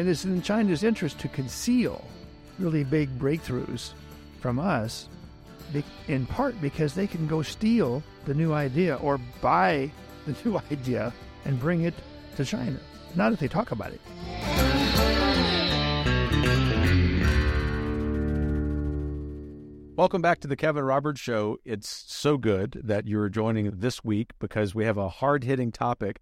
And it's in China's interest to conceal really big breakthroughs from us, in part because they can go steal the new idea or buy the new idea and bring it to China. Not if they talk about it. Welcome back to the Kevin Roberts Show. It's so good that you're joining this week because we have a hard hitting topic.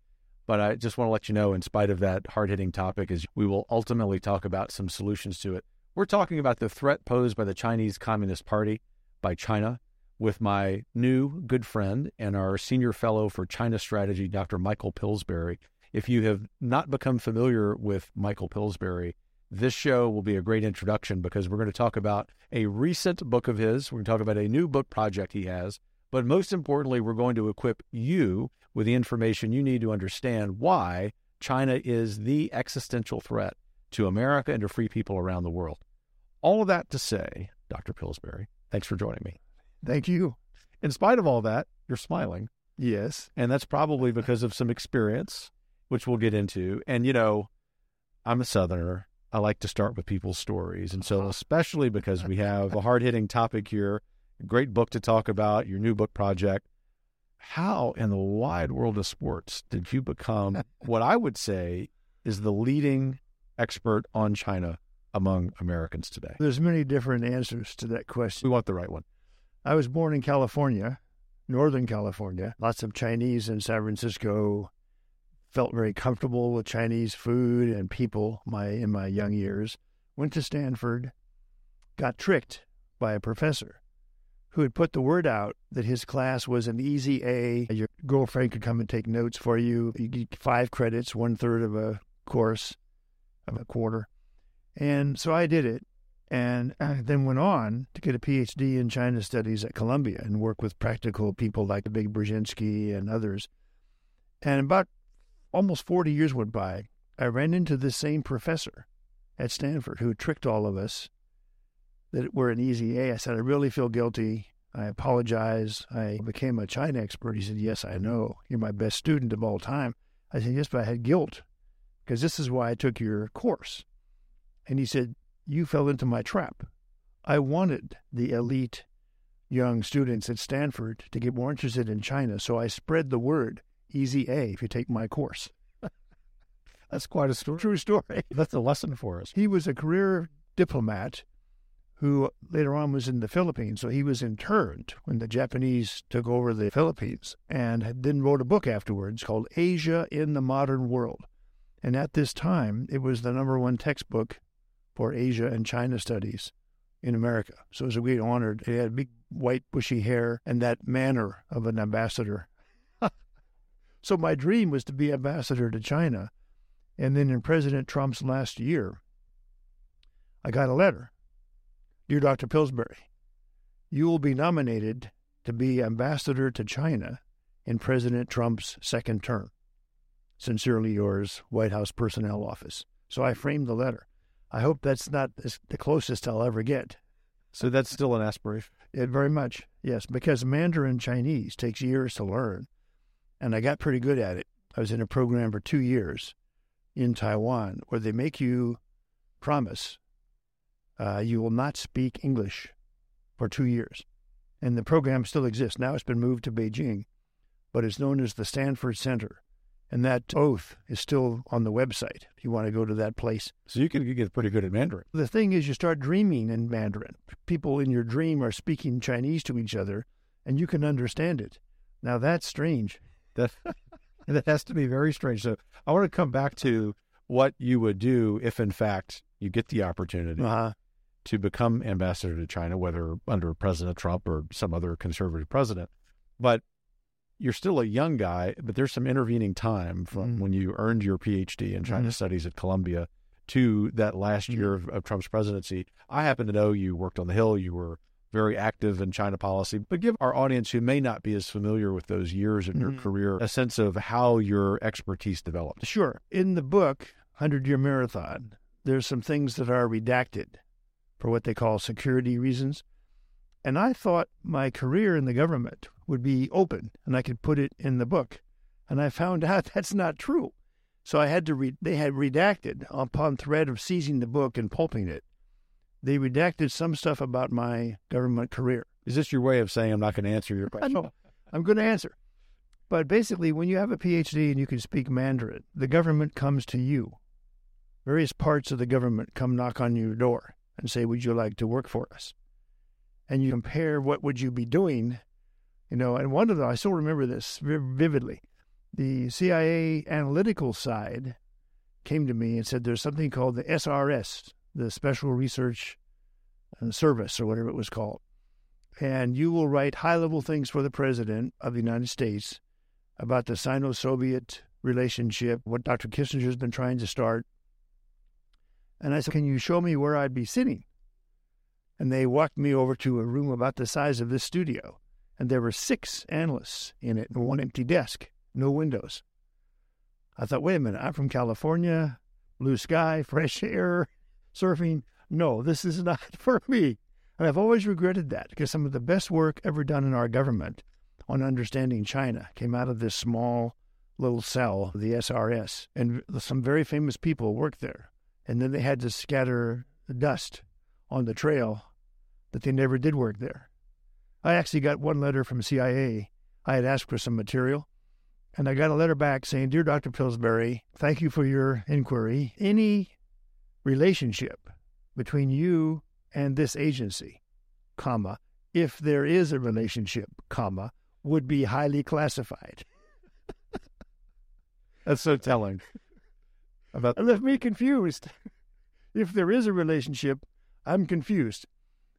But I just want to let you know, in spite of that hard hitting topic, is we will ultimately talk about some solutions to it. We're talking about the threat posed by the Chinese Communist Party, by China, with my new good friend and our senior fellow for China strategy, Dr. Michael Pillsbury. If you have not become familiar with Michael Pillsbury, this show will be a great introduction because we're going to talk about a recent book of his. We're going to talk about a new book project he has. But most importantly, we're going to equip you with the information you need to understand why China is the existential threat to America and to free people around the world. All of that to say, Dr. Pillsbury, thanks for joining me. Thank you. In spite of all that, you're smiling. Yes. And that's probably because of some experience, which we'll get into. And, you know, I'm a Southerner. I like to start with people's stories. And so, uh-huh. especially because we have a hard hitting topic here, a great book to talk about, your new book project. How in the wide world of sports did you become what I would say is the leading expert on China among Americans today? There's many different answers to that question. We want the right one. I was born in California, Northern California. Lots of Chinese in San Francisco, felt very comfortable with Chinese food and people my in my young years. Went to Stanford, got tricked by a professor who had put the word out that his class was an easy A. Your girlfriend could come and take notes for you. You get five credits, one third of a course, of a quarter. And so I did it and then went on to get a PhD in China studies at Columbia and work with practical people like the big Brzezinski and others. And about almost 40 years went by, I ran into this same professor at Stanford who tricked all of us that were an easy A. I said, I really feel guilty. I apologize. I became a China expert. He said, Yes, I know. You're my best student of all time. I said, Yes, but I had guilt because this is why I took your course. And he said, You fell into my trap. I wanted the elite young students at Stanford to get more interested in China, so I spread the word easy A if you take my course. That's quite a story. True story. That's a lesson for us. He was a career diplomat who later on was in the Philippines. So he was interned when the Japanese took over the Philippines and then wrote a book afterwards called Asia in the Modern World. And at this time, it was the number one textbook for Asia and China studies in America. So it was a great honor. He had big white bushy hair and that manner of an ambassador so my dream was to be ambassador to China. And then in President Trump's last year, I got a letter Dear Dr. Pillsbury, you will be nominated to be ambassador to China in President Trump's second term. Sincerely yours, White House Personnel Office. So I framed the letter. I hope that's not the closest I'll ever get. So that's still an aspiration? It very much, yes, because Mandarin Chinese takes years to learn and I got pretty good at it. I was in a program for two years in Taiwan where they make you promise uh, you will not speak English for two years. And the program still exists. Now it's been moved to Beijing, but it's known as the Stanford Center. And that oath is still on the website if you want to go to that place. So you can get pretty good at Mandarin. The thing is, you start dreaming in Mandarin. People in your dream are speaking Chinese to each other, and you can understand it. Now that's strange. That that has to be very strange. So I want to come back to what you would do if, in fact, you get the opportunity uh-huh. To become ambassador to China, whether under President Trump or some other conservative president. But you're still a young guy, but there's some intervening time from mm-hmm. when you earned your PhD in China mm-hmm. studies at Columbia to that last mm-hmm. year of, of, Trump's presidency. I happen to know you worked on the Hill, you were very active in China policy, but give our audience who may not be as familiar with those years mm-hmm. your career a sense of how your expertise developed. Sure. In the book, 100 Year Marathon, there's some things that are redacted for what they call security reasons. And I thought my career in the government would be open and I could put it in the book. And I found out that's not true. So I had to read, they had redacted upon threat of seizing the book and pulping it. They redacted some stuff about my government career. Is this your way of saying I'm not going to answer your question? I'm, I'm going to answer. But basically, when you have a PhD and you can speak Mandarin, the government comes to you. Various parts of the government come knock on your door and say, "Would you like to work for us?" And you compare what would you be doing, you know. And one of them, I still remember this vividly. The CIA analytical side came to me and said, "There's something called the SRS, the Special Research uh, Service, or whatever it was called." and you will write high level things for the President of the United States about the Sino Soviet relationship, what Dr. Kissinger has been trying to start. And I said, Can you show me where I'd be sitting? And they walked me over to a room about the size of this studio. And there were six analysts in it and one empty desk, no windows. I thought, wait a minute, I'm from California, blue sky, fresh air, surfing. No, this is not for me. And I've always regretted that because some of the best work ever done in our government on understanding China came out of this small little cell, the SRS. And some very famous people worked there. And then they had to scatter dust on the trail that they never did work there. I actually got one letter from CIA. I had asked for some material, and I got a letter back saying, Dear Dr. Pillsbury, thank you for your inquiry. Any relationship between you and this agency, comma, if there is a relationship, comma, would be highly classified. That's so telling. About left me confused. if there is a relationship, I'm confused.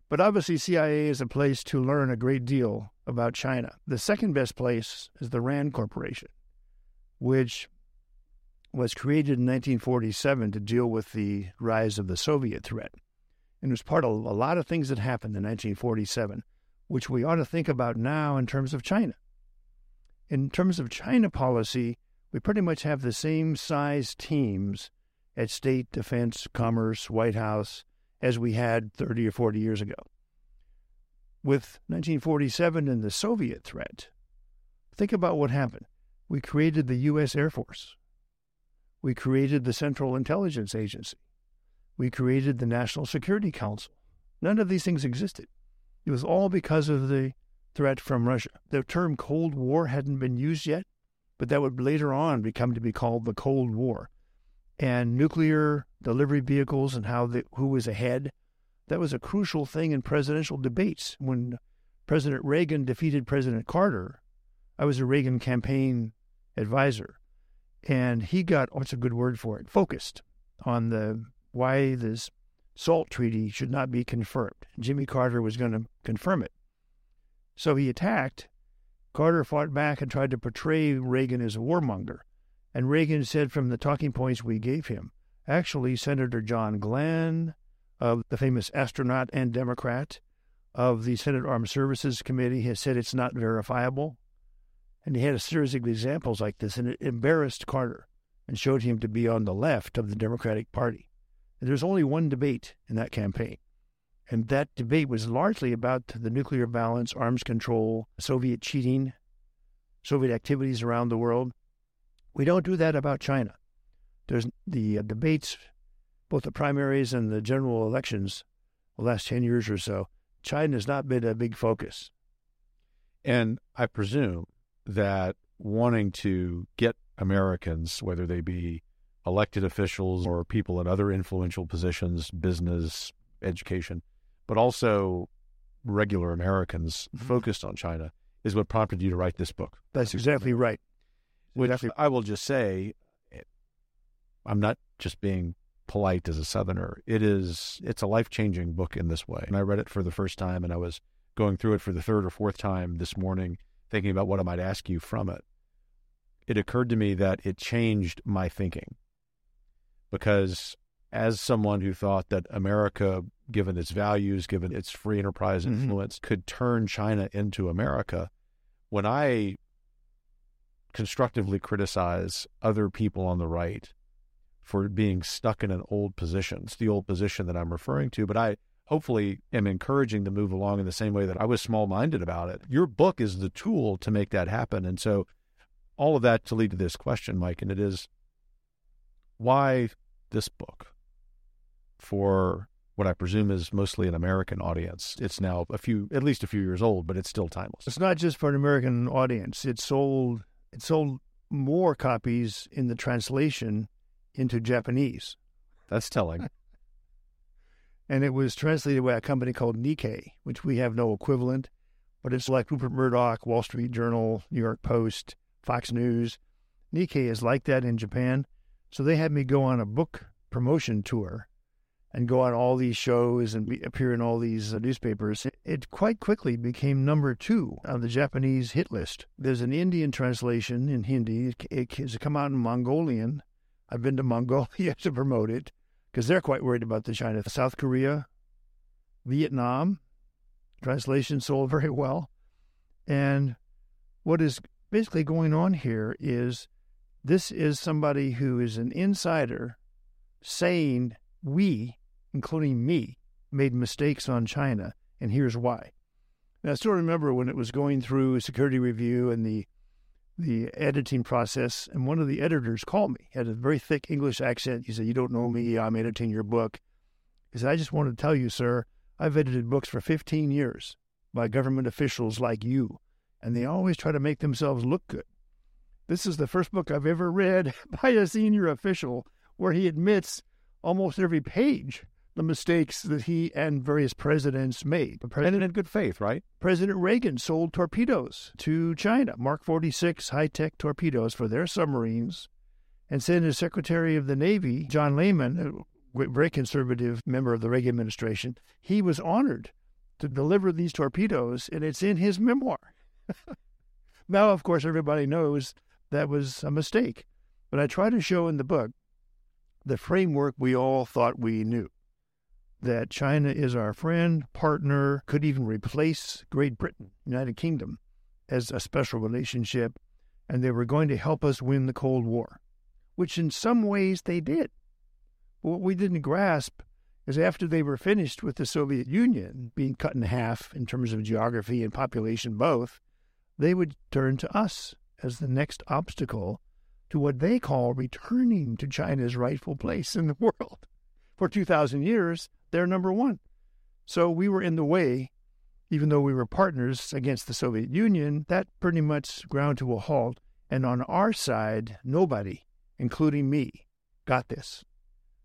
But obviously, CIA is a place to learn a great deal about China. The second best place is the RAND Corporation, which was created in 1947 to deal with the rise of the Soviet threat and it was part of a lot of things that happened in 1947, which we ought to think about now in terms of China. In terms of China policy, we pretty much have the same size teams at State, Defense, Commerce, White House as we had 30 or 40 years ago. With 1947 and the Soviet threat, think about what happened. We created the U.S. Air Force. We created the Central Intelligence Agency. We created the National Security Council. None of these things existed. It was all because of the threat from Russia. The term Cold War hadn't been used yet, but that would later on become to be called the Cold War. And nuclear delivery vehicles and how the, who was ahead, that was a crucial thing in presidential debates. When President Reagan defeated President Carter, I was a Reagan campaign advisor, and he got what's a good word for it? Focused on the why this SALT treaty should not be confirmed. Jimmy Carter was going to confirm it. So he attacked. Carter fought back and tried to portray Reagan as a warmonger. And Reagan said from the talking points we gave him, actually, Senator John Glenn, of the famous astronaut and Democrat, of the Senate Armed Services Committee, has said it's not verifiable. And he had a series of examples like this, and it embarrassed Carter and showed him to be on the left of the Democratic Party. And there's only one debate in that campaign. And that debate was largely about the nuclear balance, arms control, Soviet cheating, Soviet activities around the world. We don't do that about China. There's the uh, debates, both the primaries and the general elections, the last 10 years or so. China has not been a big focus. And I presume that wanting to get Americans, whether they be elected officials or people in other influential positions, business, education, but also regular Americans mm-hmm. focused on China is what prompted you to write this book. That's exactly right. Which exactly. I will just say, I'm not just being polite as a Southerner. It is, it's a life changing book in this way. And I read it for the first time and I was going through it for the third or fourth time this morning, thinking about what I might ask you from it. It occurred to me that it changed my thinking because as someone who thought that America, given its values, given its free enterprise mm-hmm. influence, mm-hmm. could turn China into America, when I constructively criticize other people on the right for being stuck in an old position, it's the old position that I'm referring to, but I hopefully am encouraging to move along in the same way that I was small minded about it. Your book is the tool to make that happen. And so all of that to lead to this question, Mike, and it is why this book for what I presume is mostly an American audience. It's now a few, at least a few years old, but it's still timeless. It's not just for an American audience. It sold it sold more copies in the translation into Japanese. That's telling. and it was translated by a company called Nikkei, which we have no equivalent, but it's like Rupert Murdoch, Wall Street Journal, New York Post, Fox News. Nikkei is like that in Japan. So they had me go on a book promotion tour and go on all these shows and be, appear in all these uh, newspapers. It, it, quite quickly became number two on the Japanese hit list. There's an Indian translation in Hindi. It has come out in Mongolian. I've been to Mongolia to promote it because they're quite worried about the China. South Korea, Vietnam, translation sold very well. And what is basically going on here is this is somebody who is an insider saying we, including me, made mistakes on China, and here's why. Now, I still remember when it was going through security review and the the editing process, and one of the editors called me. He had a very thick English accent. He said, "You don't know me. I'm editing your book." He said, "I just wanted to tell you, sir, I've edited books for 15 years by government officials like you, and they always try to make themselves look good. This is the first book I've ever read by a senior official where he admits almost every page the mistakes that he and various presidents made. President in good faith, right? President Reagan sold torpedoes to China, Mark 46 high tech torpedoes for their submarines, and sent his Secretary of the Navy, John Lehman, a very conservative member of the Reagan administration, he was honored to deliver these torpedoes, and it's in his memoir. now, of course, everybody knows that was a mistake. But I try to show in the book the framework we all thought we knew that China is our friend, partner, could even replace Great Britain, United Kingdom, as a special relationship, and they were going to help us win the Cold War, which in some ways they did. But what we didn't grasp is after they were finished with the Soviet Union being cut in half in terms of geography and population both, they would turn to us as the next obstacle to what they call returning to China's rightful place in the world. For 2,000 years, they're number one. So we were in the way, even though we were partners against the Soviet Union, that pretty much ground to a halt. And on our side, nobody, including me, got this.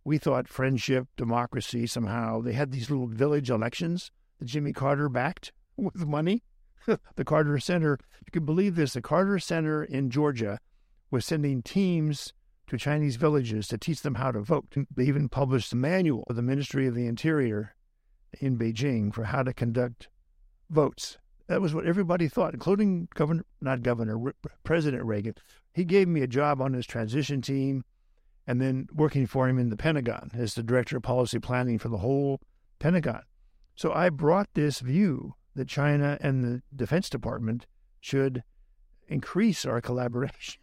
We thought friendship, democracy, somehow. They had these little village elections that Jimmy Carter backed with money. the Carter Center, you can believe this, the Carter Center in Georgia was sending teams to Chinese villages to teach them how to vote. They even published a manual of the Ministry of the Interior in Beijing for how to conduct votes. That was what everybody thought, including Governor, not Governor, President Reagan. He gave me a job on his transition team and then working for him in the Pentagon as the director of policy planning for the whole Pentagon. So I brought this view that China and the Defense Department should increase our collaboration.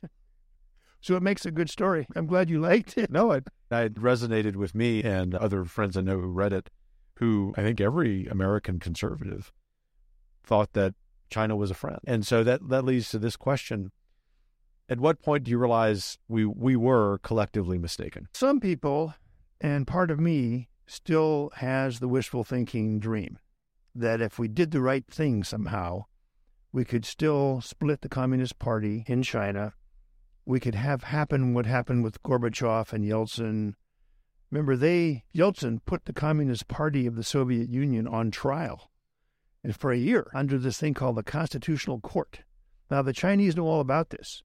So it makes a good story. I'm glad you liked it. No, it, it resonated with me and other friends I know who read it, who I think every American conservative thought that China was a friend. And so that, that leads to this question. At what point do you realize we, we were collectively mistaken? Some people, and part of me, still has the wishful thinking dream that if we did the right thing somehow, we could still split the Communist Party in China we could have happen what happened with Gorbachev and Yeltsin. Remember, they Yeltsin put the Communist Party of the Soviet Union on trial, and for a year under this thing called the Constitutional Court. Now the Chinese know all about this,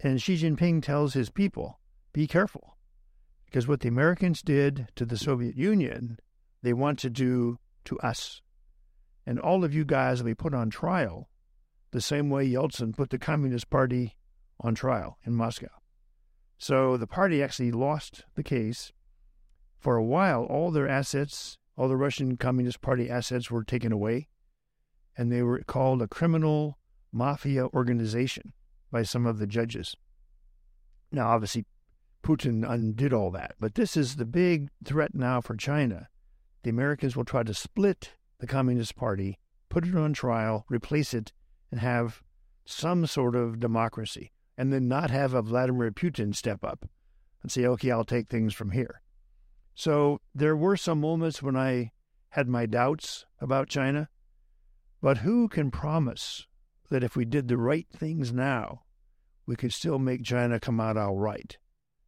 and Xi Jinping tells his people, "Be careful, because what the Americans did to the Soviet Union, they want to do to us, and all of you guys will be put on trial, the same way Yeltsin put the Communist Party on trial in Moscow. So the party actually lost the case. For a while, all their assets, all the Russian Communist Party assets were taken away, and they were called a criminal mafia organization by some of the judges. Now, obviously, Putin undid all that, but this is the big threat now for China. The Americans will try to split the Communist Party, put it on trial, replace it, and have some sort of democracy and then not have a Vladimir Putin step up. and say, okay, I'll take things from here. So there were some moments when I had my doubts about China, but who can promise that if we did the right things now, we could still make China come out all right?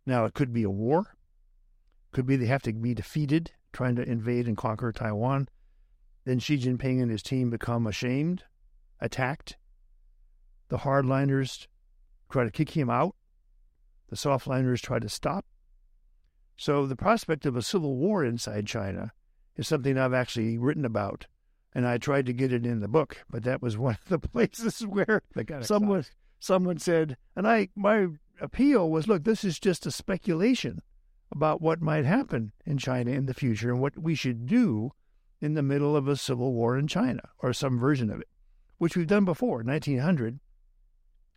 Now, it could be a war, could be they have to be defeated trying to invade and conquer Taiwan. Then Xi Jinping and his team become ashamed, attacked. The hardliners try to kick him out. The softliners try to stop. So the prospect of a civil war inside China is something I've actually written about, and I tried to get it in the book, but that was one of the places where someone someone said, and I my appeal was, look, this is just a speculation about what might happen in China in the future and what we should do in the middle of a civil war in China or some version of it, which we've done before. 1900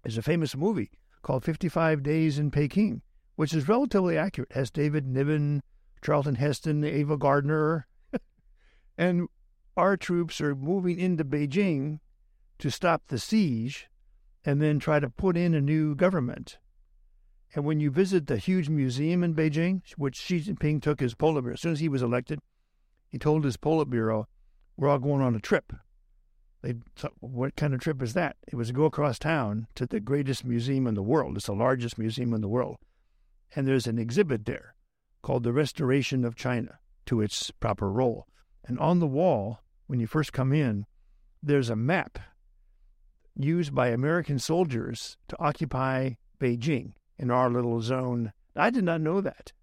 is a famous movie called 55 Days in Peking, which is relatively accurate. It has David Niven, Charlton Heston, Ava Gardner, and our troops are moving into Beijing to stop the siege and then try to put in a new government. And when you visit the huge museum in Beijing, which Xi Jinping took his Politburo, as soon as he was elected, he told his Politburo, we're all going on a trip. They thought, what kind of trip is that? It was to go across town to the greatest museum in the world. It's the largest museum in the world. And there's an exhibit there called The Restoration of China to its proper role. And on the wall, when you first come in, there's a map used by American soldiers to occupy Beijing in our little zone. I did not know that.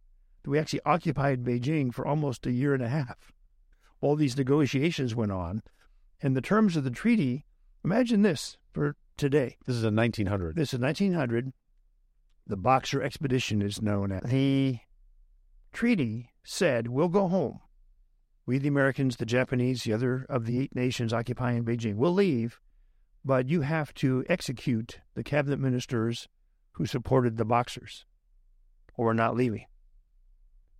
We actually occupied Beijing for almost a year and a half. All these negotiations went on, and the terms of the treaty. Imagine this for today. This is in 1900. This is 1900. The Boxer Expedition is known as. The treaty said, We'll go home. We, the Americans, the Japanese, the other of the eight nations occupying Beijing, will leave, but you have to execute the cabinet ministers who supported the Boxers or are not leaving.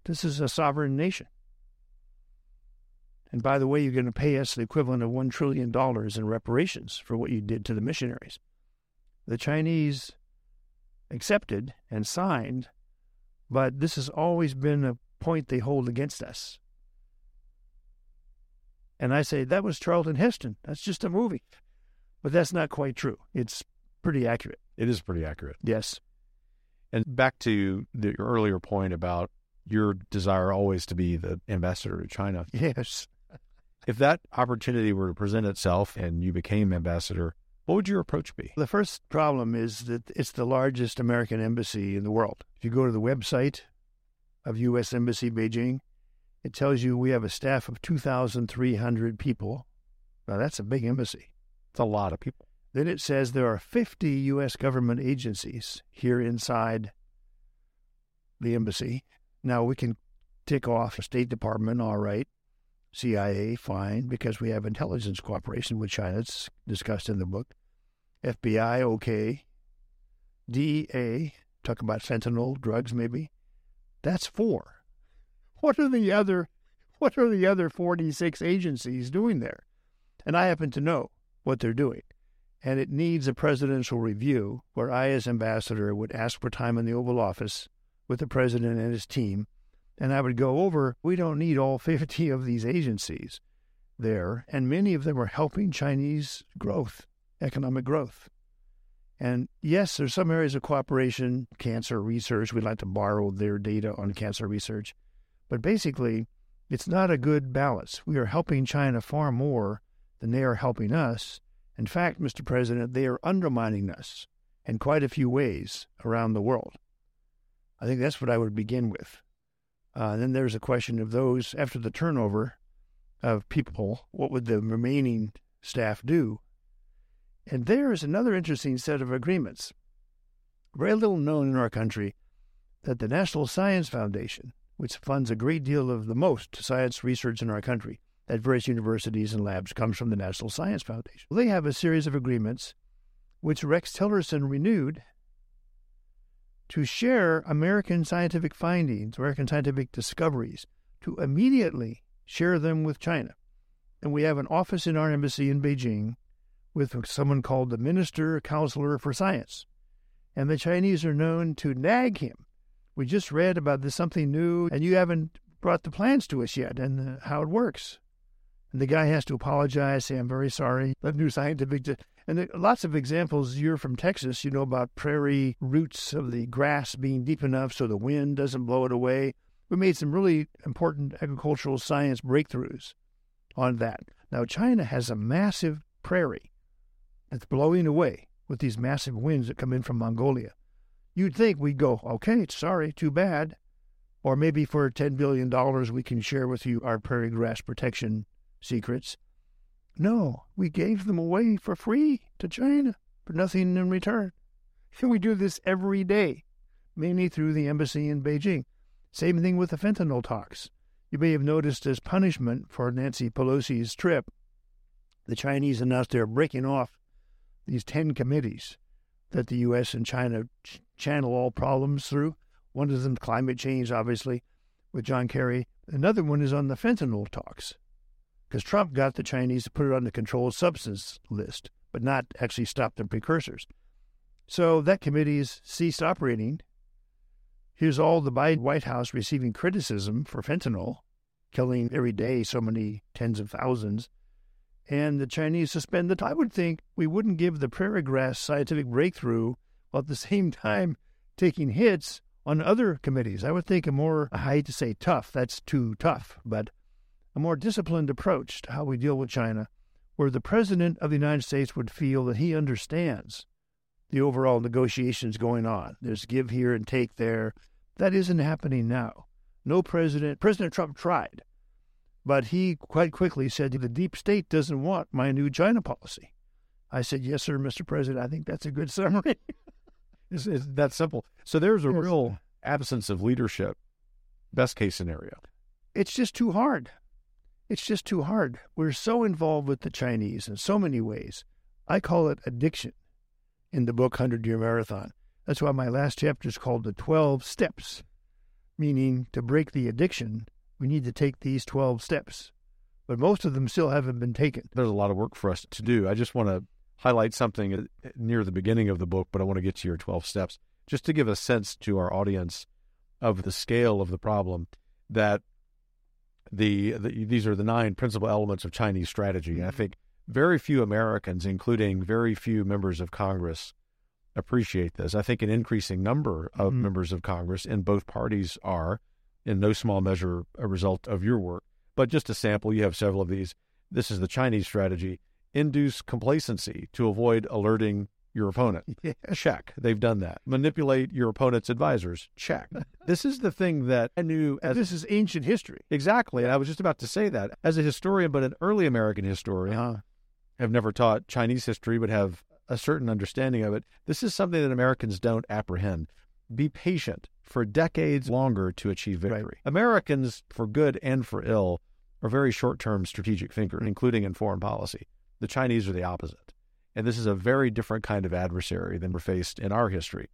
This is a sovereign nation. And by the way, you're going to pay us the equivalent of $1 trillion in reparations for what you did to the missionaries. The Chinese accepted and signed, but this has always been a point they hold against us. And I say, that was Charlton Heston. That's just a movie. But that's not quite true. It's pretty accurate. It is pretty accurate. Yes. And back to the earlier point about your desire always to be the ambassador to China. Yes. If that opportunity were to present itself and you became ambassador, what would your approach be? The first problem is that it's the largest American embassy in the world. If you go to the website of U.S. Embassy Beijing, it tells you we have a staff of 2,300 people. Now, that's a big embassy. It's a lot of people. Then it says there are 50 U.S. government agencies here inside the embassy. Now we can tick off the State Department, all right, CIA, fine, because we have intelligence cooperation with China. It's discussed in the book. FBI, okay. DA, talk about fentanyl, drugs, maybe. That's four. What are the other? What are the other 46 agencies doing there? And I happen to know what they're doing and it needs a presidential review where I, as ambassador, would ask for time in the Oval Office with the president and his team, and I would go over. We don't need all 50 of these agencies there, and many of them are helping Chinese growth, economic growth. And yes, there's some areas of cooperation, cancer research. We'd like to borrow their data on cancer research. But basically, it's not a good balance. We are helping China far more than they are helping us in fact, Mr. President, they are undermining us in quite a few ways around the world. I think that's what I would begin with. Uh, then there's a question of those after the turnover of people, what would the remaining staff do? And there is another interesting set of agreements. Very little known in our country that the National Science Foundation, which funds a great deal of the most science research in our country, at various universities and labs comes from the National Science Foundation. They have a series of agreements which Rex Tillerson renewed to share American scientific findings, American scientific discoveries, to immediately share them with China. And we have an office in our embassy in Beijing with someone called the Minister Counselor for Science. And the Chinese are known to nag him We just read about this something new, and you haven't brought the plans to us yet and uh, how it works. And the guy has to apologize, say, I'm very sorry. That new scientific. And there, lots of examples. You're from Texas, you know about prairie roots of the grass being deep enough so the wind doesn't blow it away. We made some really important agricultural science breakthroughs on that. Now, China has a massive prairie that's blowing away with these massive winds that come in from Mongolia. You'd think we'd go, okay, sorry, too bad. Or maybe for $10 billion, we can share with you our prairie grass protection secrets. No, we gave them away for free to China for nothing in return. And we do this every day, mainly through the embassy in Beijing. Same thing with the fentanyl talks. You may have noticed as punishment for Nancy Pelosi's trip, the Chinese announced they're breaking off these 10 committees that the U.S. and China ch- channel all problems through. One of them, climate change, obviously, with John Kerry. Another one is on the fentanyl talks because Trump got the Chinese to put it on the controlled substance list, but not actually stop the precursors. So that committee's ceased operating. Here's all the Biden White House receiving criticism for fentanyl, killing every day so many tens of thousands. And the Chinese suspend the. I would think we wouldn't give the prairie grass scientific breakthrough while at the same time taking hits on other committees. I would think a more, I hate to say tough, that's too tough, but a more disciplined approach to how we deal with China, where the President of the United States would feel that he understands the overall negotiations going on. There's give here and take there. That isn't happening now. No president, President Trump tried, but he quite quickly said the deep state doesn't want my new China policy. I said, Yes, sir, Mr. President. I think that's a good summary. it's, it's that simple. So there's a yes. real absence of leadership, best case scenario. It's just too hard. It's just too hard. We're so involved with the Chinese in so many ways. I call it addiction in the book 100 Year Marathon. That's why my last chapter is called The 12 Steps, meaning to break the addiction, we need to take these 12 steps. But most of them still haven't been taken. There's a lot of work for us to do. I just want to highlight something uh, near the beginning of the book, but I want to get to your 12 steps just to give a sense to our audience of the scale of the problem that the, the, these are the nine principal elements of Chinese strategy. And I mm-hmm. think very few Americans, including very few members of Congress, appreciate this. I think an increasing number of mm members of Congress in both parties are, in no small measure, a result of your work. But just a sample, you have several of these. This is the Chinese strategy induce complacency to avoid alerting your opponent. Yeah. Check. They've done that. Manipulate your opponent's advisors. Check. this is the thing that I knew as this is ancient history. Exactly. And I was just about to say that. As a historian, but an early American historian, uh-huh. have never taught Chinese history, but have a certain understanding of it. This is something that Americans don't apprehend. Be patient for decades longer to achieve victory. Right. Americans, for good and for ill, are very short term strategic thinkers, including in foreign policy. The Chinese are the opposite. And this is a very different kind of adversary than we're faced in our history.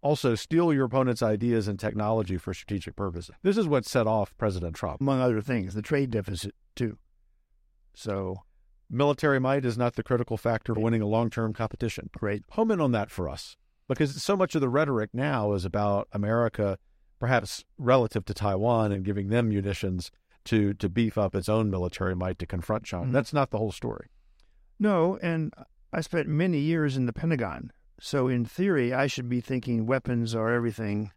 Also, steal your opponent's ideas and technology for strategic purposes. This is what set off President Trump. Among other things, the trade deficit, too. So, military might is not the critical factor for winning a long term competition. Great. Home in on that for us. Because so much of the rhetoric now is about America, perhaps relative to Taiwan, and giving them munitions to, to beef up its own military might to confront China. Mm-hmm. That's not the whole story. No, and I spent many years in the Pentagon. So, in theory, I should be thinking weapons are everything.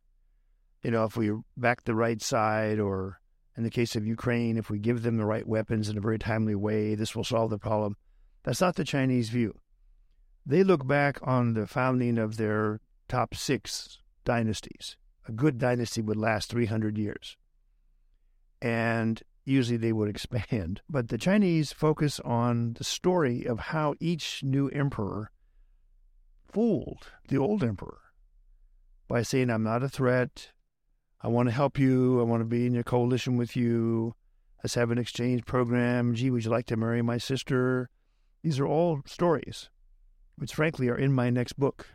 You know, if we back the right side, or in the case of Ukraine, if we give them the right weapons in a very timely way, this will solve the problem. That's not the Chinese view. They look back on the founding of their top six dynasties. A good dynasty would last 300 years. And usually they would expand. But the Chinese focus on the story of how each new emperor fooled the old emperor by saying, I'm not a threat. I want to help you. I want to be in your coalition with you. Let's have an exchange program. Gee, would you like to marry my sister? These are all stories, which frankly are in my next book.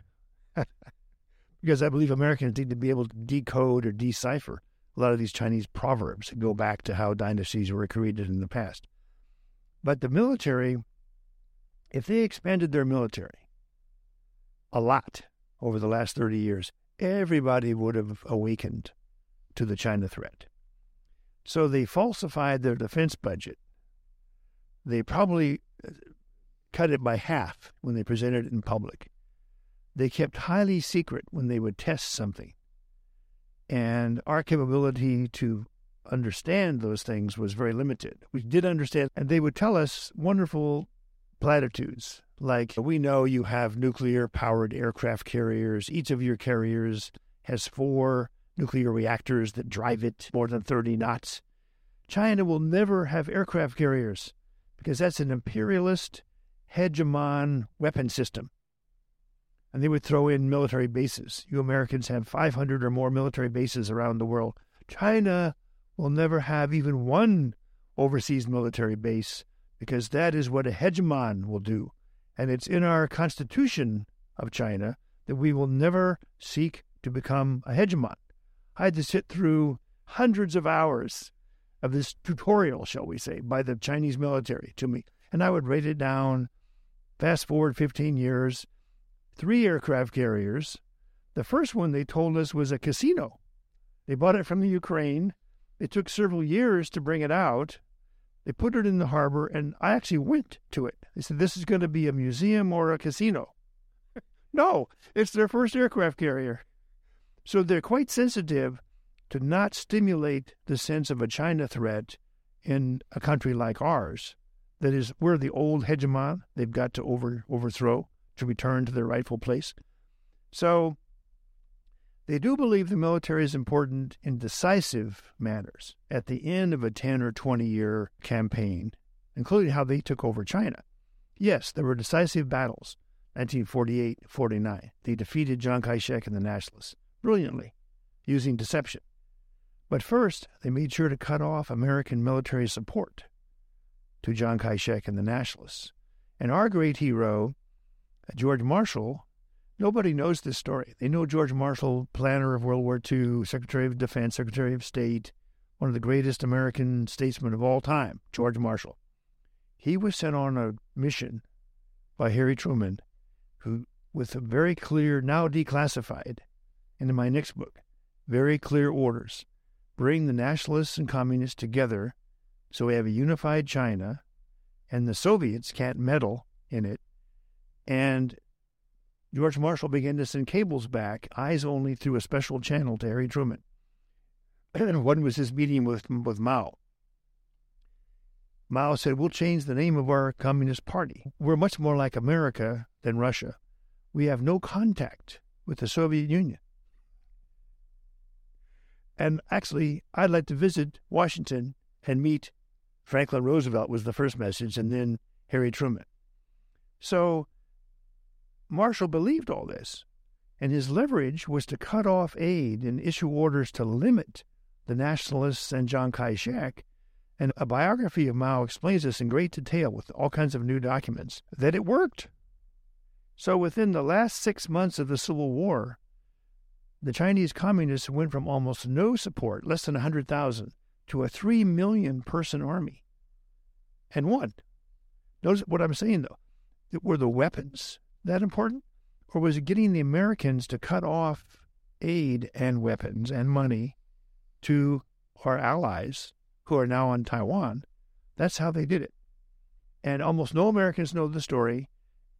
because I believe Americans need to be able to decode or decipher a lot of these Chinese proverbs go back to how dynasties were created in the past. But the military, if they expanded their military a lot over the last 30 years, everybody would have awakened to the China threat. So they falsified their defense budget. They probably uh, cut it by half when they presented it in public. They kept highly secret when they would test something. And our capability to understand those things was very limited. We did understand, and they would tell us wonderful platitudes like, We know you have nuclear powered aircraft carriers. Each of your carriers has four nuclear reactors that drive it more than 30 knots. China will never have aircraft carriers because that's an imperialist hegemon weapon system. And they would throw in military bases. You Americans have 500 or more military bases around the world. China will never have even one overseas military base because that is what a hegemon will do. And it's in our constitution of China that we will never seek to become a hegemon. I had to sit through hundreds of hours of this tutorial, shall we say, by the Chinese military to me. And I would write it down. Fast forward 15 years, three aircraft carriers. The first one they told us was a casino. They bought it from the Ukraine. It took several years to bring it out. They put it in the harbor, and I actually went to it. They said, This is going to be a museum or a casino. no, it's their first aircraft carrier. So they're quite sensitive to not stimulate the sense of a China threat in a country like ours. That is, we're the old hegemon they've got to over, overthrow to return to their rightful place. So they do believe the military is important in decisive matters at the end of a 10 or 20 year campaign, including how they took over China. Yes, there were decisive battles, 1948 49. They defeated Chiang Kai shek and the Nationalists brilliantly using deception. But first, they made sure to cut off American military support to Chiang Kai shek and the Nationalists. And our great hero, George Marshall, nobody knows this story. They know George Marshall, planner of World War II, Secretary of Defense, Secretary of State, one of the greatest American statesmen of all time, George Marshall. He was sent on a mission by Harry Truman, who, with a very clear, now declassified, and in my next book, very clear orders bring the nationalists and communists together so we have a unified China, and the Soviets can't meddle in it. And George Marshall began to send cables back, eyes only, through a special channel to Harry Truman. And one was his meeting with, with Mao. Mao said, We'll change the name of our Communist Party. We're much more like America than Russia. We have no contact with the Soviet Union. And actually, I'd like to visit Washington and meet Franklin Roosevelt was the first message, and then Harry Truman. So Marshall believed all this, and his leverage was to cut off aid and issue orders to limit the nationalists and Chiang Kai shek. And a biography of Mao explains this in great detail with all kinds of new documents that it worked. So within the last six months of the Civil War, the Chinese communists went from almost no support, less than 100,000, to a 3 million person army and won. Notice what I'm saying, though. It were the weapons that important? Or was it getting the Americans to cut off aid and weapons and money to our allies who are now on Taiwan? That's how they did it. And almost no Americans know the story.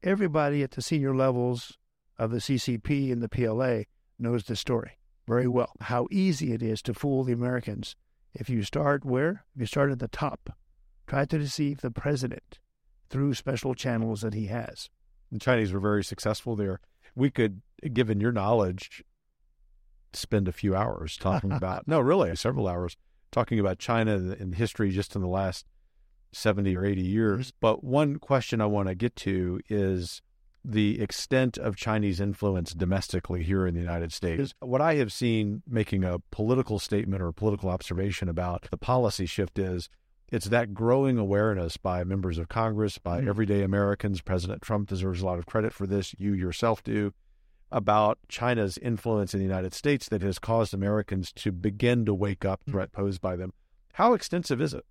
Everybody at the senior levels of the CCP and the PLA knows the story very well. How easy it is to fool the Americans if you start where? If you start at the top. Try to deceive the president through special channels that he has. The Chinese were very successful there. We could, given your knowledge, spend a few hours talking about, no, really, several hours talking about China and history just in the last 70 or 80 years. Mm-hmm. But one question I want to get to is the extent of Chinese influence domestically here in the United States. What I have seen making a political statement or a political observation about the policy shift is it's that growing awareness by members of Congress, by mm-hmm. everyday Americans. President Trump deserves a lot of credit for this. You yourself do. About China's influence in the United States that has caused Americans to begin to wake up mm-hmm. threat posed by them. How extensive is it?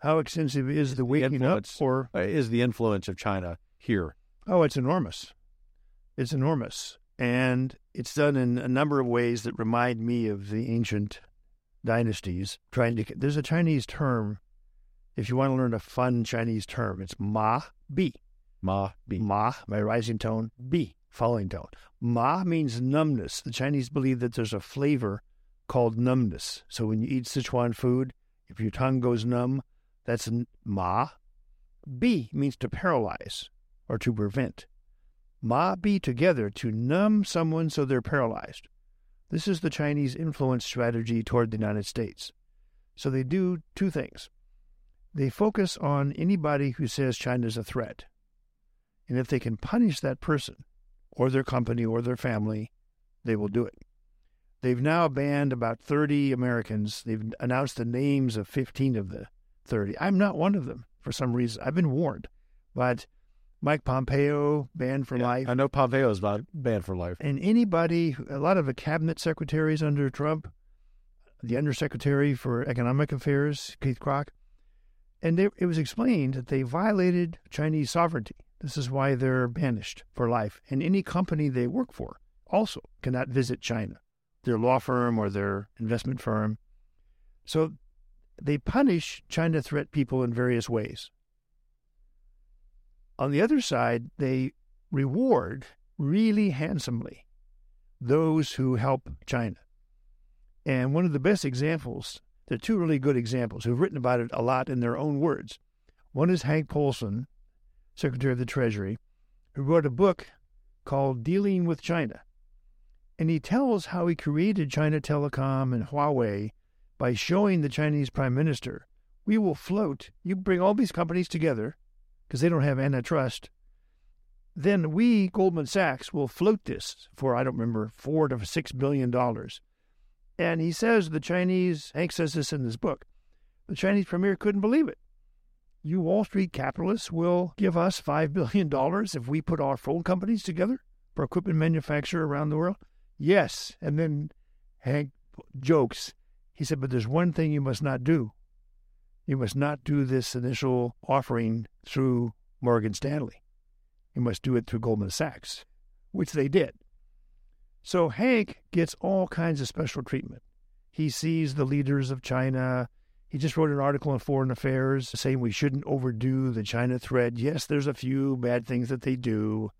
How extensive is the waking the up, or uh, is the influence of China here? Oh, it's enormous. It's enormous. And it's done in a number of ways that remind me of the ancient dynasties. Trying to there's a Chinese term. If you want to learn a fun Chinese term, it's ma bi. Ma bi. Ma, my rising tone, bi, falling tone. Ma means numbness. The Chinese believe that there's a flavor called numbness. So when you eat Sichuan food, if your tongue goes numb, that's ma. Bi means to paralyze or to prevent. Ma bi together to numb someone so they're paralyzed. This is the Chinese influence strategy toward the United States. So they do two things. They focus on anybody who says China's a threat. And if they can punish that person, or their company, or their family, they will do it. They've now banned about 30 Americans. They've announced the names of 15 of the 30. I'm not one of them for some reason. I've been warned. But Mike Pompeo banned for Yeah, life. I know Pompeo is not banned for life. And anybody, a lot of the cabinet secretaries under Trump, the undersecretary for economic affairs, Keith Krach, and they, it was explained that they violated Chinese sovereignty. This is why they're banished for life. And any company they work for also cannot visit China, their law firm or their investment firm. So they punish China threat people in various ways. On the other side, they reward really handsomely those who help China. And one of the best examples, there are two really good examples who've written about it a lot in their own words. One is Hank Paulson, Secretary of the Treasury, who wrote a book called Dealing with China. And he tells how he created China Telecom and Huawei by showing the Chinese Prime Minister, we will float, you bring all these companies together, because they don't have antitrust, then we, Goldman Sachs, will float this for, I don't remember, four to six billion dollars. And he says the Chinese, Hank says this in his book, the Chinese premier couldn't believe it. You Wall Street capitalists will give us $5 billion if we put our phone companies together for equipment manufacture around the world? Yes. And then Hank jokes. He said, but there's one thing you must not do. You must not do this initial offering through Morgan Stanley. You must do it through Goldman Sachs, which they did. So Hank gets all kinds of special treatment. He sees the leaders of China. He just wrote an article in Foreign Affairs saying we shouldn't overdo the China threat. Yes, there's a few bad things that they do,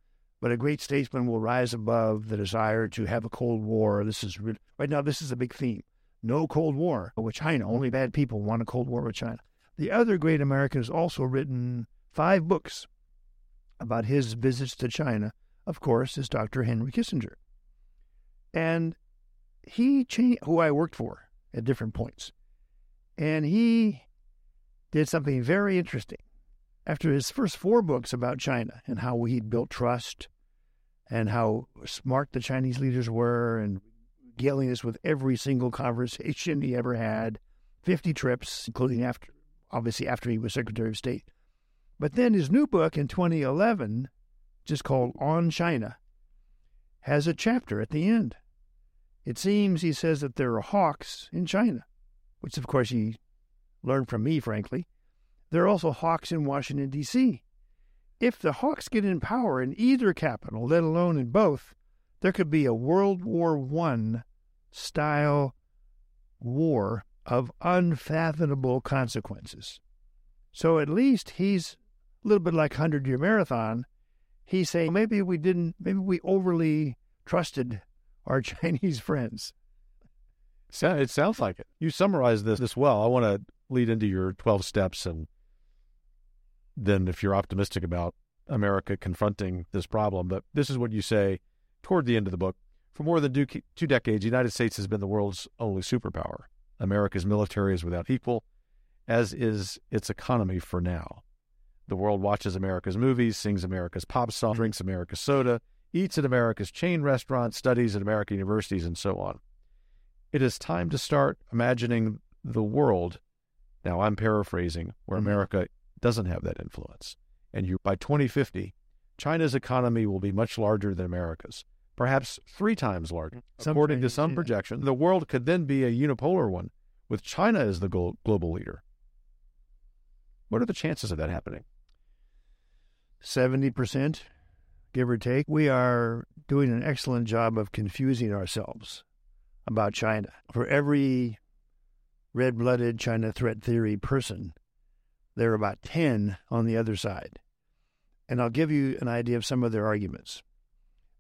but a great statesman will rise above the desire to have a Cold War. This is right now, this is a big theme. No Cold War with China. Mm-hmm. Only bad people want a Cold War with China. The other great American has also written five books about his visits to China, of course, is Dr. Henry Kissinger. And he changed who I worked for at different points. And he did something very interesting. After his first four books about China and how he'd built trust and how smart the Chinese leaders were and regaling us with every single conversation he ever had, 50 trips, including after, obviously after he was Secretary of State. But then his new book in 2011, just called On China, has a chapter at the end. It seems he says that there are hawks in China, which of course he learned from me, frankly. There are also hawks in Washington, D.C. If the hawks get in power in either capital, let alone in both, there could be a World War I style war of unfathomable consequences. So at least he's a little bit like 100 year marathon. He's saying maybe we didn't, maybe we overly trusted our Chinese friends. So it sounds like it. You summarized this this well. I want to lead into your 12 steps and then if you're optimistic about America confronting this problem, but this is what you say toward the end of the book. For more than two, decades, the United States has been the world's only superpower. America's military is without equal, as is its economy for now. The world watches America's movies, sings America's pop songs, drinks America's soda, eats at America's chain restaurants, studies at American universities, and so on. It is time to start imagining the world. Now, I'm paraphrasing, where Mhm. America doesn't have that influence. And you, by 2050, China's economy will be much larger than America's, perhaps three times larger. Mm, some According to some yeah. projections, the world could then be a unipolar one, with China as the global leader. What are the chances of that happening? 70%, give or take. We are doing an excellent job of confusing ourselves about China. For every red blooded China threat theory person, there are about 10 on the other side. And I'll give you an idea of some of their arguments.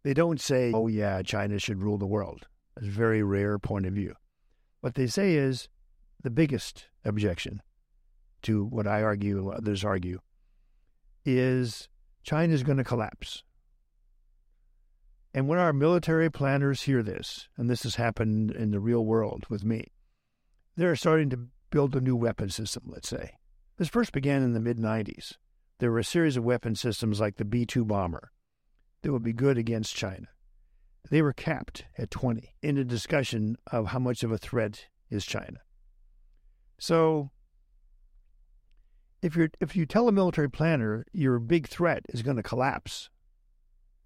They don't say, oh, yeah, China should rule the world. That's a very rare point of view. What they say is the biggest objection to what I argue and what others argue is China is going to collapse. And when our military planners hear this, and this has happened in the real world with me, they're starting to build a new weapon system, let's say. This first began in the mid 90s. There were a series of weapon systems like the B 2 bomber that would be good against China. They were capped at 20 in a discussion of how much of a threat is China. So if you if you tell a military planner your big threat is going to collapse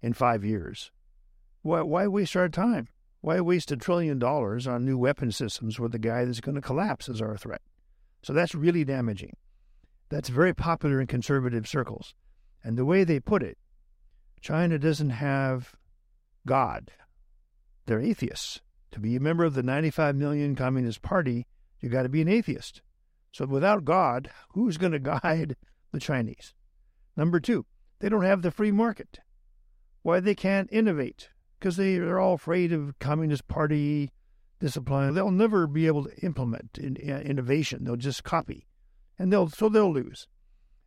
in five years, why why waste our time? Why waste a trillion dollars on new weapon systems with the guy that's going to collapse as our threat? So that's really damaging. That's very popular in conservative circles. And the way they put it, China doesn't have God. They're atheists. To be a member of the 95 million Communist Party, you got to be an atheist. So without God, who's going to guide the Chinese? Number two, they don't have the free market. Why they can't innovate? Because they are all afraid of Communist Party discipline. They'll never be able to implement in, in innovation. They'll just copy, and they'll so they'll lose.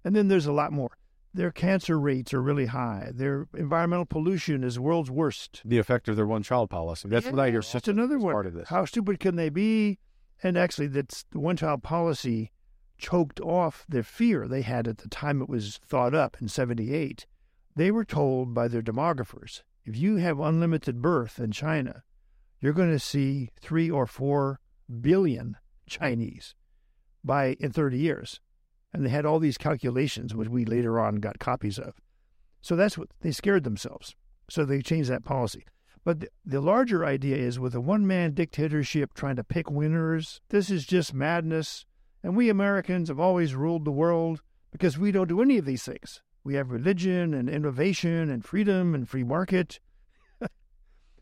And then there's a lot more. Their cancer rates are really high. Their environmental pollution is the world's worst. The effect of their one-child policy. That's yeah, what I hear. That's another one. Part of this. How stupid can they be? And actually, that's the one child policy choked off the fear they had at the time it was thought up in 78. They were told by their demographers if you have unlimited birth in China, you're going to see three or four billion Chinese by in 30 years. And they had all these calculations, which we later on got copies of. So that's what they scared themselves. So they changed that policy. But the, the larger idea is with a one man dictatorship trying to pick winners, this is just madness. And we Americans have always ruled the world because we don't do any of these things. We have religion and innovation and freedom and free market.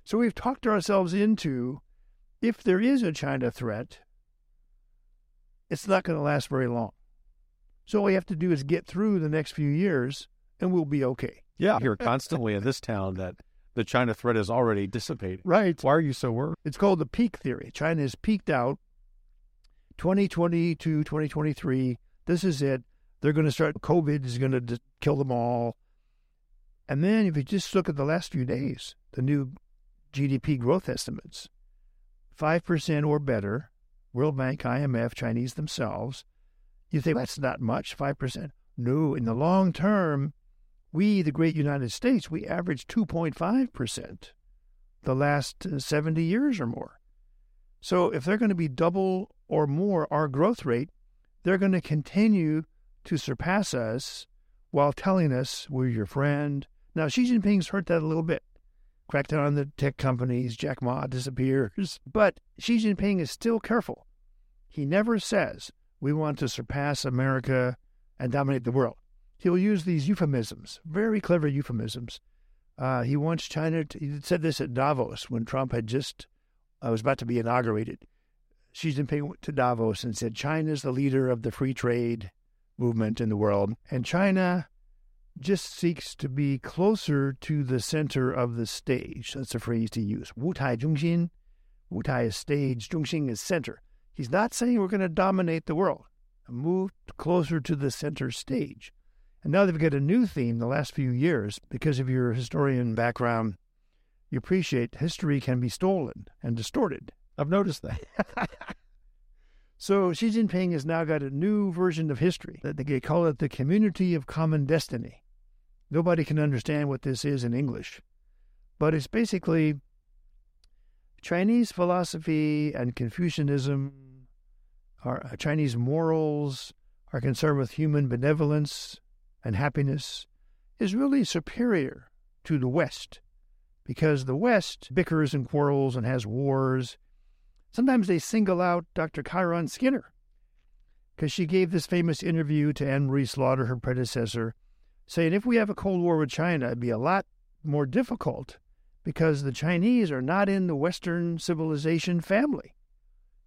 so we've talked ourselves into if there is a China threat, it's not going to last very long. So all we have to do is get through the next few years and we'll be okay. Yeah, I hear constantly in this town that the China threat is already dissipated. Right. Why are you so worried? It's called the peak theory. China has peaked out 2022, 2023. This is it. They're going to start, COVID is going to kill them all. And then if you just look at the last few days, the new GDP growth estimates 5% or better, World Bank, IMF, Chinese themselves. You think that's not much, 5%? No, in the long term, we, the great United States, we averaged 2.5% the last uh, 70 years or more. So if they're going to be double or more our growth rate, they're going to continue to surpass us while telling us we're your friend. Now, Xi Jinping's hurt that a little bit. Cracked down on the tech companies, Jack Ma disappears. But Xi Jinping is still careful. He never says, we want to surpass America and dominate the world he'll use these euphemisms, very clever euphemisms. Uh, he wants China. To, he said this at Davos when Trump had just uh, was about to be inaugurated. Xi Jinping went to Davos and said, "China is the leader of the free trade movement in the world, and China just seeks to be closer to the center of the stage." That's a phrase to use. Wu Tai Zhongxin. Wu Tai is stage. Zhongxin is center. He's not saying we're going to dominate the world. Move closer to the center stage. And now they've got a new theme the last few years because of your historian background. You appreciate history can be stolen and distorted. I've noticed that. so Xi Jinping has now got a new version of history that they call it the community of common destiny. Nobody can understand what this is in English, but it's basically Chinese philosophy and Confucianism, our uh, Chinese morals are concerned with human benevolence, and happiness is really superior to the West because the West bickers and quarrels and has wars. Sometimes they single out Dr. Kiron Skinner because she gave this famous interview to Anne Marie Slaughter, her predecessor, saying if we have a Cold War with China, it'd be a lot more difficult because the Chinese are not in the Western civilization family.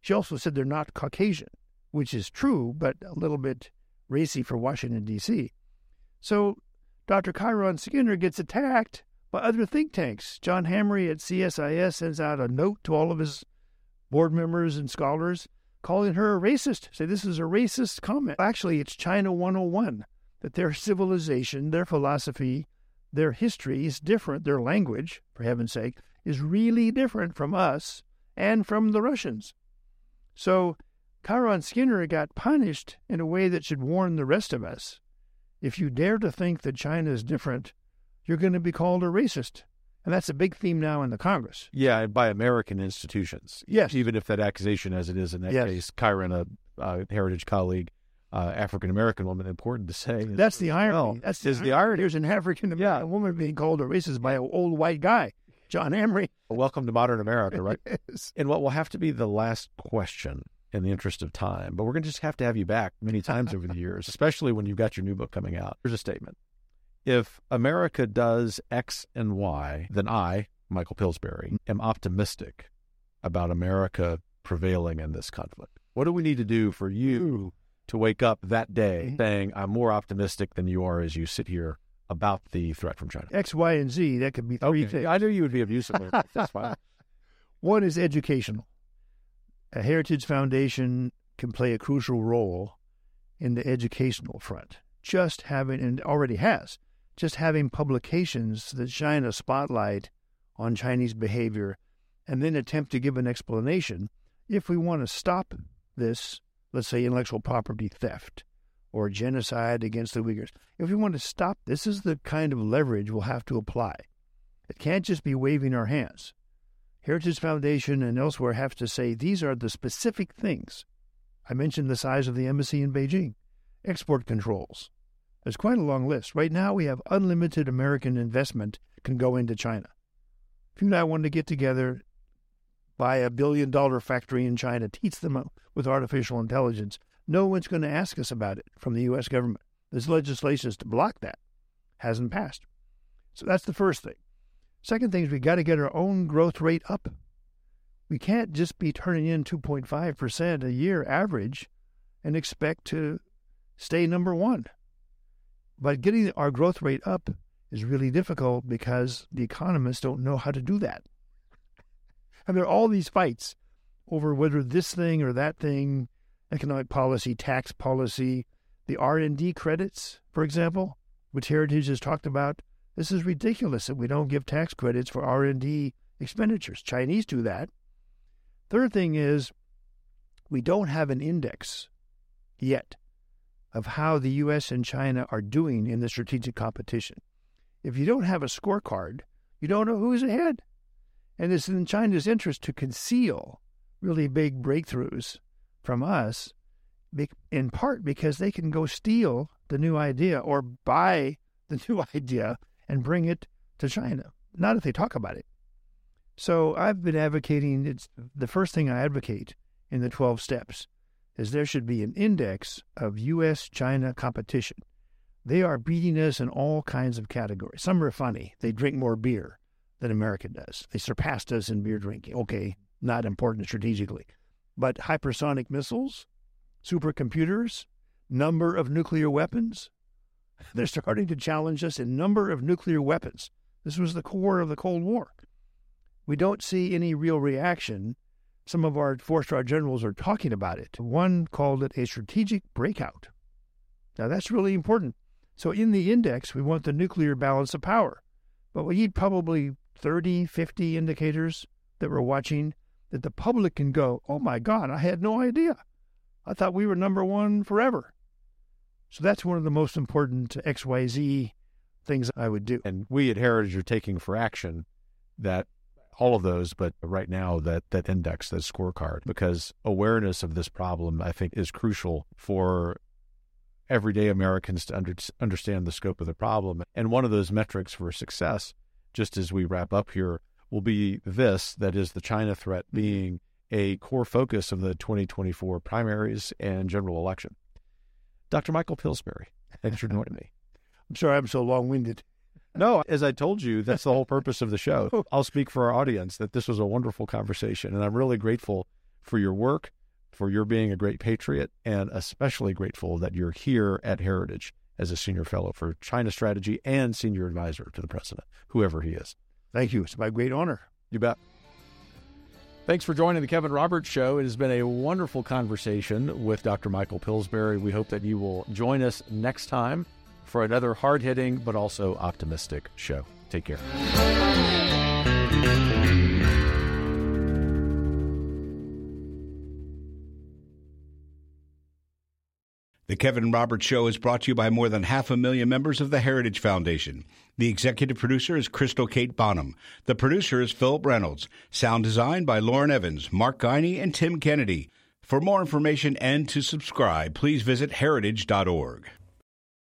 She also said they're not Caucasian, which is true, but a little bit racy for Washington, D.C. So Dr. Kiron Skinner gets attacked by other think tanks. John Hamre at CSIS sends out a note to all of his board members and scholars calling her a racist. Say this is a racist comment. Actually, it's China 101 that their civilization, their philosophy, their history is different. Their language, for heaven's sake, is really different from us and from the Russians. So Kiron Skinner got punished in a way that should warn the rest of us. If you dare to think that China is different, you're going to be called a racist. And that's a big theme now in the Congress. Yeah, by American institutions. Yes. Even if that accusation, as it is in that Yes. case, Kiron, a uh, heritage colleague, uh, African American woman, important to say. That's the irony. well, That's is the irony. There's an African American woman being called a racist by an old white guy, John Hamre. Welcome to modern America, right? Yes. and what will have to be the last question in the interest of time, but we're going to just have to have you back many times over the years, especially when you've got your new book coming out. Here's a statement. If America does X and Y, then I, Michael Pillsbury, am optimistic about America prevailing in this conflict. What do we need to do for you to wake up that day Mhm. saying, I'm more optimistic than you are as you sit here about the threat from China? X, Y, and Z. That could be three things. I knew you would be abusive. That's fine. One is educational. A Heritage Foundation can play a crucial role in the educational front. Just having, and already has, just having publications that shine a spotlight on Chinese behavior and then attempt to give an explanation if we want to stop this, let's say intellectual property theft or genocide against the Uyghurs. If we want to stop this is the kind of leverage we'll have to apply. It can't just be waving our hands. Heritage Foundation and elsewhere have to say these are the specific things. I mentioned the size of the embassy in Beijing, export controls. There's quite a long list. Right now, we have unlimited American investment can go into China. If you and I wanted to get together, buy a billion dollar factory in China, teach them with artificial intelligence, no one's going to ask us about it from the U.S. government. There's legislation to block that. Hasn't passed. So that's the first thing. Second thing is we got to get our own growth rate up. We can't just be turning in 2.5% a year average and expect to stay number one. But getting our growth rate up is really difficult because the economists don't know how to do that. And there are all these fights over whether this thing or that thing, economic policy, tax policy, the R&D credits, for example, which Heritage has talked about, this is ridiculous that we don't give tax credits for R&D expenditures. Chinese do that. Third thing is we don't have an index yet of how the US and China are doing in the strategic competition. If you don't have a scorecard, you don't know who's ahead. And it's in China's interest to conceal really big breakthroughs from us, in part because they can go steal the new idea or buy the new idea and bring it to China. Not if they talk about it. So I've been advocating it's the first thing I advocate in the 12 steps is there should be an index of US China competition. They are beating us in all kinds of categories. Some are funny. They drink more beer than America does. They surpassed us in beer drinking. Okay, not important strategically. But hypersonic missiles, supercomputers, number of nuclear weapons, they're starting to challenge us in number of nuclear weapons. This was the core of the Cold War. We don't see any real reaction. Some of our four star generals are talking about it. One called it a strategic breakout. Now, that's really important. So, in the index, we want the nuclear balance of power, but we need probably 30, 50 indicators that we're watching that the public can go, oh my God, I had no idea. I thought we were number one forever. So, that's one of the most important XYZ things I would do. And we at Heritage are taking for action that all of those, but right now that that index, that scorecard, because awareness of this problem, I think, is crucial for everyday Americans to under, understand the scope of the problem. And one of those metrics for success, just as we wrap up here, will be this: that is the China threat being a core focus of the 2024 primaries and general election. Dr. Michael Pillsbury, thanks for joining me. I'm sorry I'm so long winded. No, as I told you, that's the whole purpose of the show. Oh. I'll speak for our audience that this was a wonderful conversation, and I'm really grateful for your work, for your being a great patriot, and especially grateful that you're here at Heritage as a senior fellow for China strategy and senior advisor to the president, whoever he is. Thank you. It's my great honor. You bet. Thanks for joining the Kevin Roberts Show. It has been a wonderful conversation with Dr. Michael Pillsbury. We hope that you will join us next time for another hard hitting but also optimistic show. Take care. The Kevin Roberts Show is brought to you by more than half a million members of the Heritage Foundation. The executive producer is Crystal Kate Bonham. The producer is Philip Reynolds. Sound design by Lauren Evans, Mark Guiney, and Tim Kennedy. For more information and to subscribe, please visit heritage.org.